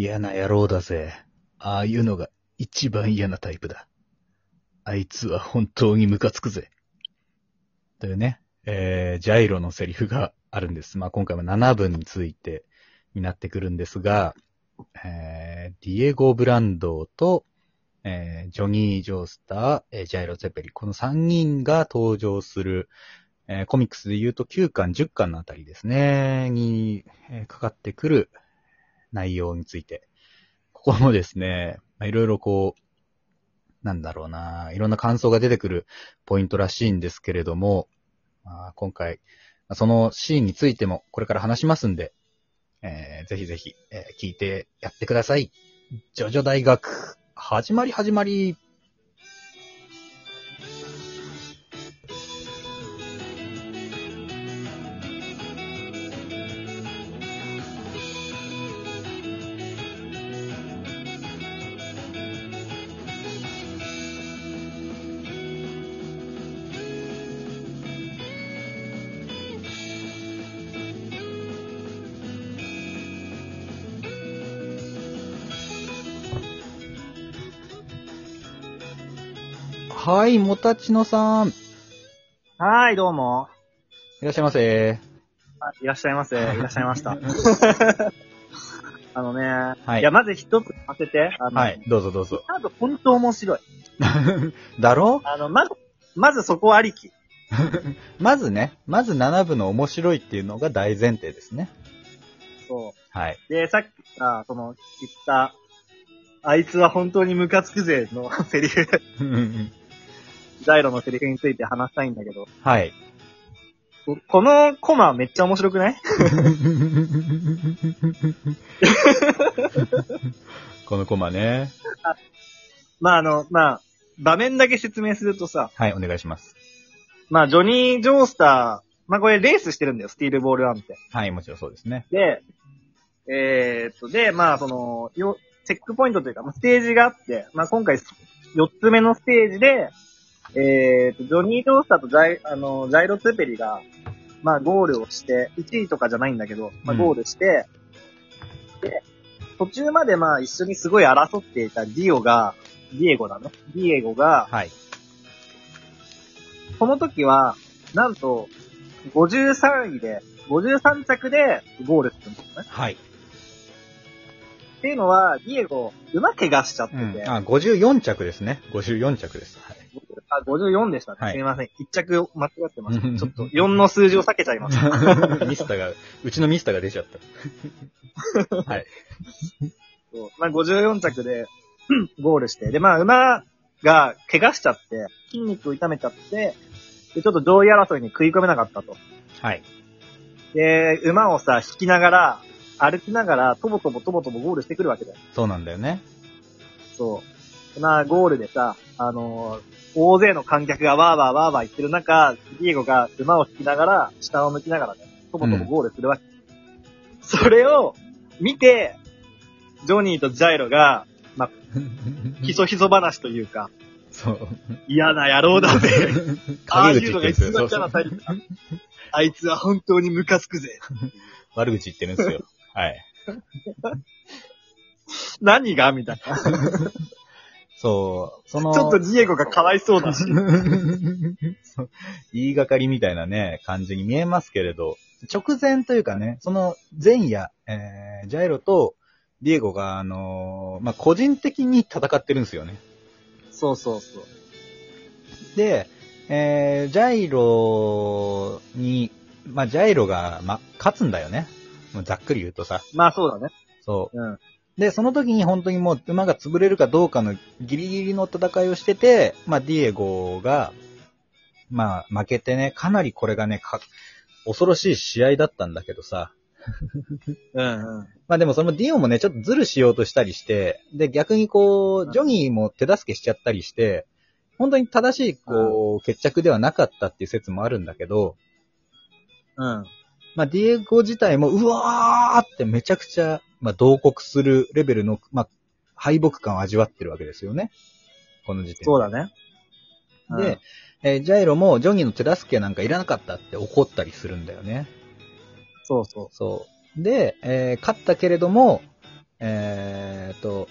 嫌な野郎だぜ。ああいうのが一番嫌なタイプだ。あいつは本当にムカつくぜ。というね、えー、ジャイロのセリフがあるんです。まあ、今回は7分についてになってくるんですが、えー、ディエゴ・ブランドと、えー、ジョニー・ジョースター、えー、ジャイロ・ゼペリ、この3人が登場する、えー、コミックスで言うと9巻、10巻のあたりですね、に、えー、かかってくる内容について。ここもですね、いろいろこう、なんだろうな、いろんな感想が出てくるポイントらしいんですけれども、まあ、今回、そのシーンについてもこれから話しますんで、えー、ぜひぜひ、えー、聞いてやってください。ジョジョ大学、始まり始まり。はい、もたちのさん。いはーい、どうも。らっしゃいませ。あいらっしゃいませ。いらっしゃいました。あのね、はいいや、まず一つさせて。あのはい、どうぞどうぞ。あと本当面白い。だろ？あの、まず、まずそこありき。まずね、まず7部の面白いっていうのが大前提ですね。そはい。う。で、さっきさ、その、言った、あいつは本当にムカつくぜのセリフ、ジャイロのセリフについて話したいんだけど、はい。ここのコマめっちゃ面白くない？このコマね。まあ、あの、まあ、場面だけ説明するとさ、はい、お願いします。まあ、ジョニー・ジョースター、まあこれレースしてるんだよ、スティールボールワンって。はい、もちろんそうですね。で、えーっと、で、まあ、その、よ、チェックポイントというか、まあステージがあって、まあ、今回、4つ目のステージで、えーっと、ジョニー・ジョースターとジャイ、あの、ジャイロ・ツェペリが、まあ、ゴールをして、1位とかじゃないんだけど、まあ、うんゴールして、で、途中までまあ、一緒にすごい争っていたディオが、ディエゴだね。ディエゴが、はい。この時は、なんと、53位で、53着でゴールするんですね。はい。っていうのは、ディエゴ、馬怪我しちゃってて、うん。あ、54着ですね。54着です。はい。あ、54でしたね。はいすいません。1着間違ってました。う んちょっと4の数字を避けちゃいました。ミスターが、うちのミスターが出ちゃった。はい。そうまあ、54着で ゴールして、で、まあ、馬が怪我しちゃって、筋肉を痛めちゃって、で、ちょっと上位争いに食い込めなかったと。はい。で、馬をさ、引きながら、歩きながら、とぼとぼとぼとぼゴールしてくるわけだよ。そうなんだよね。そう。でまあ、ゴールでさ、あのー大勢の観客がワーワーワーワー言ってる中、ディエゴが馬を引きながら、下を向きながらね、とぼとぼゴールするわけ。それを見て、ジョニーとジャイロが、まあ、ひそひそ話というか、そう。嫌な野郎だぜ。ああいうのが一番嫌なタイプだ。あいつは本当にムカつくぜ。悪口言ってるんですよ。はい。何が？みたいな。そう。その、ちょっとディエゴがかわいそうだし。そう言いがかりみたいなね、感じに見えますけれど、直前というかね、その前夜、えー、ジャイロとディエゴが、あのーまあ、個人的に戦ってるんですよね。そうそうそう。で、えー、ジャイロに、まあ、ジャイロが、ま、勝つんだよね。ざっくり言うとさ。まあそうだね。そう。うん。で、その時に本当にもう馬が潰れるかどうかのギリギリの戦いをしてて、まあ、ディエゴが、まあ、負けてね、かなりこれがね、か恐ろしい試合だったんだけどさ。うんうん。まあでもそのディオもね、ちょっとズルしようとしたりして、で、逆にこう、ジョニーも手助けしちゃったりして、本当に正しい、こう、決着ではなかったっていう説もあるんだけど、うん。まあ、ディエゴ自体も、うわーってめちゃくちゃ、まあ、同国するレベルの、まあ、敗北感を味わってるわけですよね。この時点で。そうだね。で、えージャイロもジョニーの手助けなんかいらなかったって怒ったりするんだよね。そうそう。そう。で、えー勝ったけれども、えーと、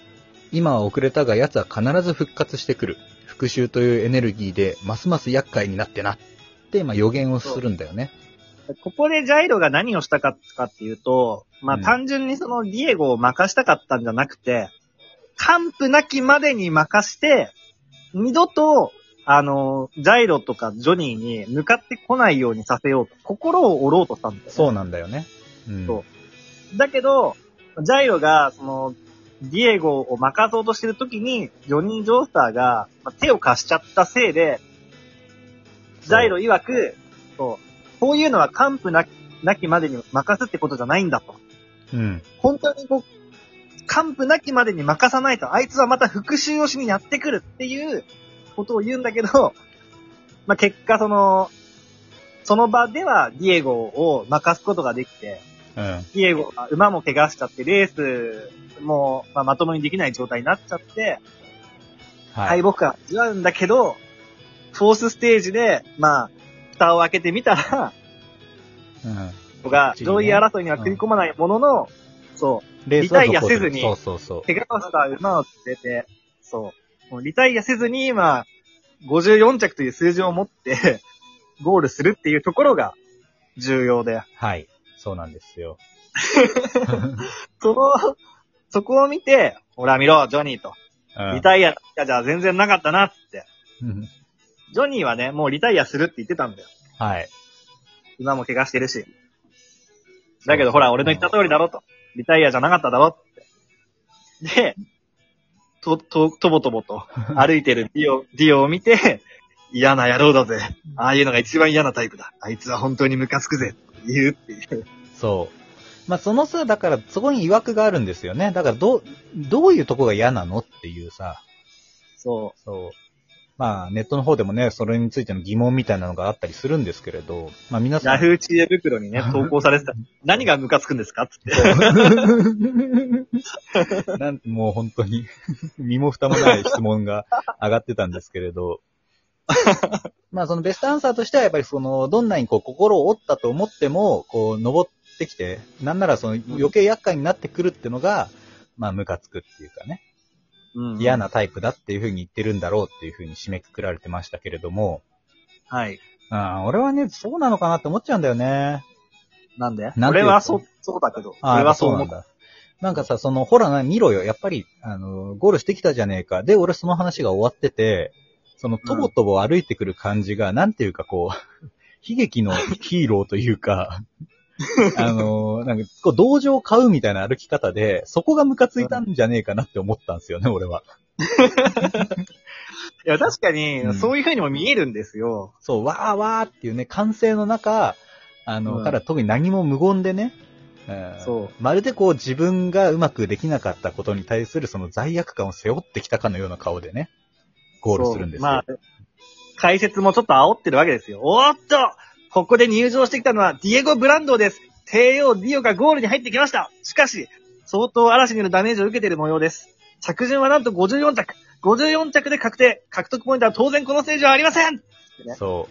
今は遅れたが奴は必ず復活してくる。復讐というエネルギーでますます厄介になってなって、まあ予言をするんだよね。ここでジャイロが何をしたかかっていうと、まあ、うん単純にそのディエゴを任したかったんじゃなくて、完膚なきまでに任して、二度と、あの、ジャイロとかジョニーに向かってこないようにさせようと、心を折ろうとしたんだよ、ね。そうなんだよね。うん。そうだけど、ジャイロが、その、ディエゴを任そうとしてる時に、ジョニー・ジョースターが、まあ手を貸しちゃったせいで、ジャイロ曰く、そう、こういうのは完膚なきなきまでに任すってことじゃないんだと。うん。本当にこう、完膚なきまでに任さないと、あいつはまた復讐をしにやってくるっていうことを言うんだけど、まあ、結果その、その場ではディエゴを任すことができて、うん。ディエゴが馬も怪我しちゃって、レースも、まあ、まともにできない状態になっちゃって、はい。敗北感味わうんだけど、フォースステージで、まあ、蓋を開けてみたら、うん。とか、上位争いには食い込まないものの、そう、レースはリタイアせずにそうそうそう。怪我をした馬を連れて、そう、もうリタイアせずに、今、54着という数字を持って、ゴールするっていうところが重要で、はい。そうなんですよ。その、そこを見て、ほら見ろ、ジョニーと。うんリタイアじゃ全然なかったなって。うんジョニーはね、もうリタイアするって言ってたんだよ。はい。馬も怪我してるし。だけどほら、俺の言った通りだろと。リタイアじゃなかっただろって。で、と、と、とぼとぼと 歩いてるディオ、ディオを見て、嫌な野郎だぜ。ああいうのが一番嫌なタイプだ。あいつは本当にムカつくぜ。言うっていう。そう。まあ、そのさ、だから、そこに曰くがあるんですよね。だから、どう、どういうとこが嫌なのっていうさ、そそう。まあ、ネットの方でもね、それについての疑問みたいなのがあったりするんですけれど、まあ、皆う。さん。ヤフー知恵袋にね、投稿されてた。何がムカつくんですかつって。なんもう本当に、身も蓋もない質問が上がってたんですけれど、まあそのベストアンサーとしてはやっぱりその、どんなにこう心を折ったと思っても、こう登ってきて、なんならその余計厄介になってくるってのが、まあムカつくっていうかね、うん嫌。なタイプだっていうふうに言ってるんだろうっていうふうに締めくくられてましたけれども、はい。あー俺はね、そうなのかなって思っちゃうんだよね。なんで？俺はそう、そうだけど。ああ、俺はそうなんだ。なんかさ、その、ほらな、見ろよ。やっぱり、あの、ゴールしてきたじゃねえか。で、俺その話が終わってて、その、とぼとぼ歩いてくる感じが、なんていうかこう、悲劇のヒーローというか、あの、なんか、こう、同情を買うみたいな歩き方で、そこがムカついたんじゃねえかなって思ったんですよね、俺は。いや、確かにうん、そういう風にも見えるんですよ。そう、わーわーっていうね、歓声の中、あの、うんから特に何も無言でね、うんそうまるでこう自分がうまくできなかったことに対するその罪悪感を背負ってきたかのような顔でね、ゴールするんですよ。まあ、解説もちょっと煽ってるわけですよ。おーっとここで入場してきたのはディエゴ・ブランドです。帝王ディオがゴールに入ってきました。しかし、相当嵐によるダメージを受けている模様です。着順はなんと54着。54着で確定。獲得ポイントは当然このステージはありませんねそ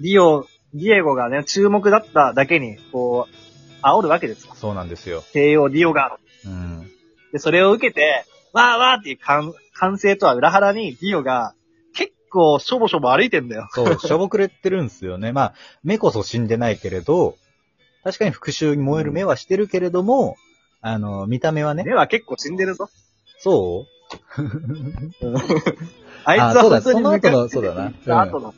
ディオ、ディエゴがね、注目だっただけに、こう、煽るわけですそうなんですよ。帝王ディオが。うん。で、それを受けて、わーわーっていう歓歓声とは裏腹に、ディオが、結構しょぼしょぼ歩いてんだよ。そう、しょぼくれてるんですよね。まあ、目こそ死んでないけれど、確かに復讐に燃える目はしてるけれども、あの、見た目はね、目は結構死んでるぞ。そう？あいつはあそうだその後のそうだなた後の。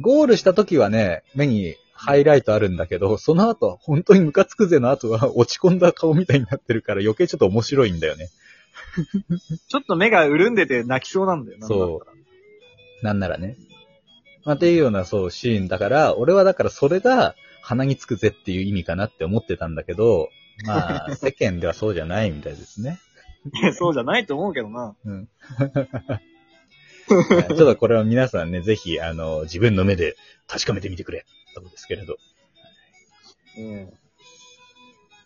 ゴールした時はね、目にハイライトあるんだけど、その後、本当にムカつくぜの後は落ち込んだ顔みたいになってるから余計ちょっと面白いんだよね。ちょっと目が潤んでて泣きそうなんだよな。そう。なんならね。まあ、っていうような、そう、シーンだから、俺はだからそれが鼻につくぜっていう意味かなって思ってたんだけど、まあ、世間ではそうじゃないみたいですね。い やそうじゃないと思うけどな。うん。ちょっとこれは皆さんね、ぜひ、あの、自分の目で確かめてみてくれ。とこですけれど。うん。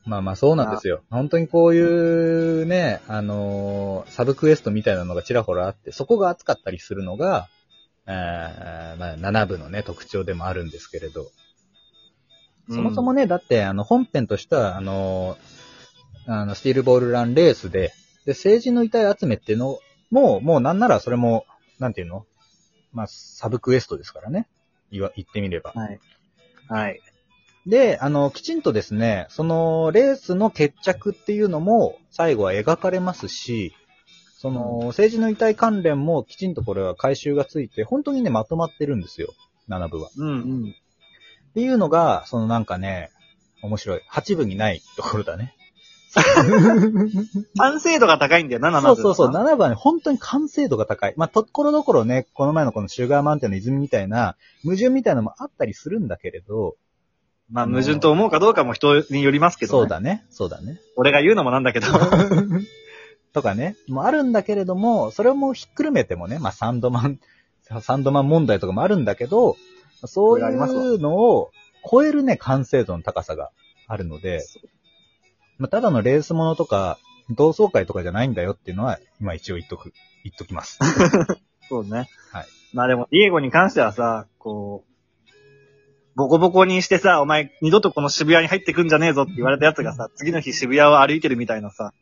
まあまあそうなんですよ。本当にこういうね、あのーサブクエストみたいなのがちらほらあって、そこが熱かったりするのが、あーまあ7部のね、特徴でもあるんですけれど。そもそもね、だって、あの、本編としては、あのーあの、スティールボールランレースで、で、政治の遺体集めっていうのも、もうなんならそれも、なんていうの？まあ、サブクエストですからね。言わ、言ってみれば。はい。はい。で、あの、きちんとですね、その、レースの決着っていうのも、最後は描かれますし、その、政治の遺体関連もきちんとこれは回収がついて、本当にね、まとまってるんですよ。7部は。うんうん。っていうのが、そのなんかね、面白い。8部にないところだね。完成度が高いんだよな、7そうそうそう、な7部はね、本当に完成度が高い。まあ、ところどころね、この前のこのシュガーマウンテンの泉みたいな、矛盾みたいなのもあったりするんだけれど、まあ、矛盾と思うかどうかも人によりますけど、ね。そうだね、そうだね。俺が言うのもなんだけど。とかね、もあるんだけれども、それもひっくるめてもね、まあサンドマン、サンドマン問題とかもあるんだけど、そういうのを超えるね、完成度の高さがあるので、まあ、ただのレースものとか、同窓会とかじゃないんだよっていうのは、今一応言っとく、言っときます。そうね。はい。まあでも、ディエゴに関してはさ、こう、ボコボコにしてさ、お前二度とこの渋谷に入ってくんじゃねえぞって言われたやつがさ、次の日渋谷を歩いてるみたいなさ、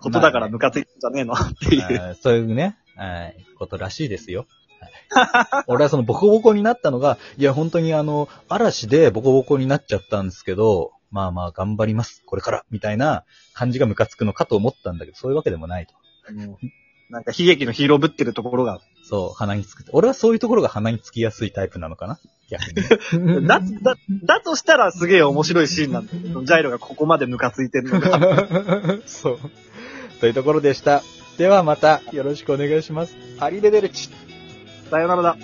ことだからムカついてんじゃねえの？っていう。そういうね、はい、ことらしいですよ。はい 俺はそのボコボコになったのが、いや本当にあの、嵐でボコボコになっちゃったんですけど、まあまあ頑張ります、これから、みたいな感じがムカつくのかと思ったんだけど、そういうわけでもないと。なんか悲劇のヒーローぶってるところが。そう、鼻につく。俺はそういうところが鼻につきやすいタイプなのかな？逆に。だ、だ、だとしたらすげえ面白いシーンなんだけど、ジャイロがここまでムカついてるのが。そう。というところでした。ではまたよろしくお願いします。ハリベデルチ。さよならだ。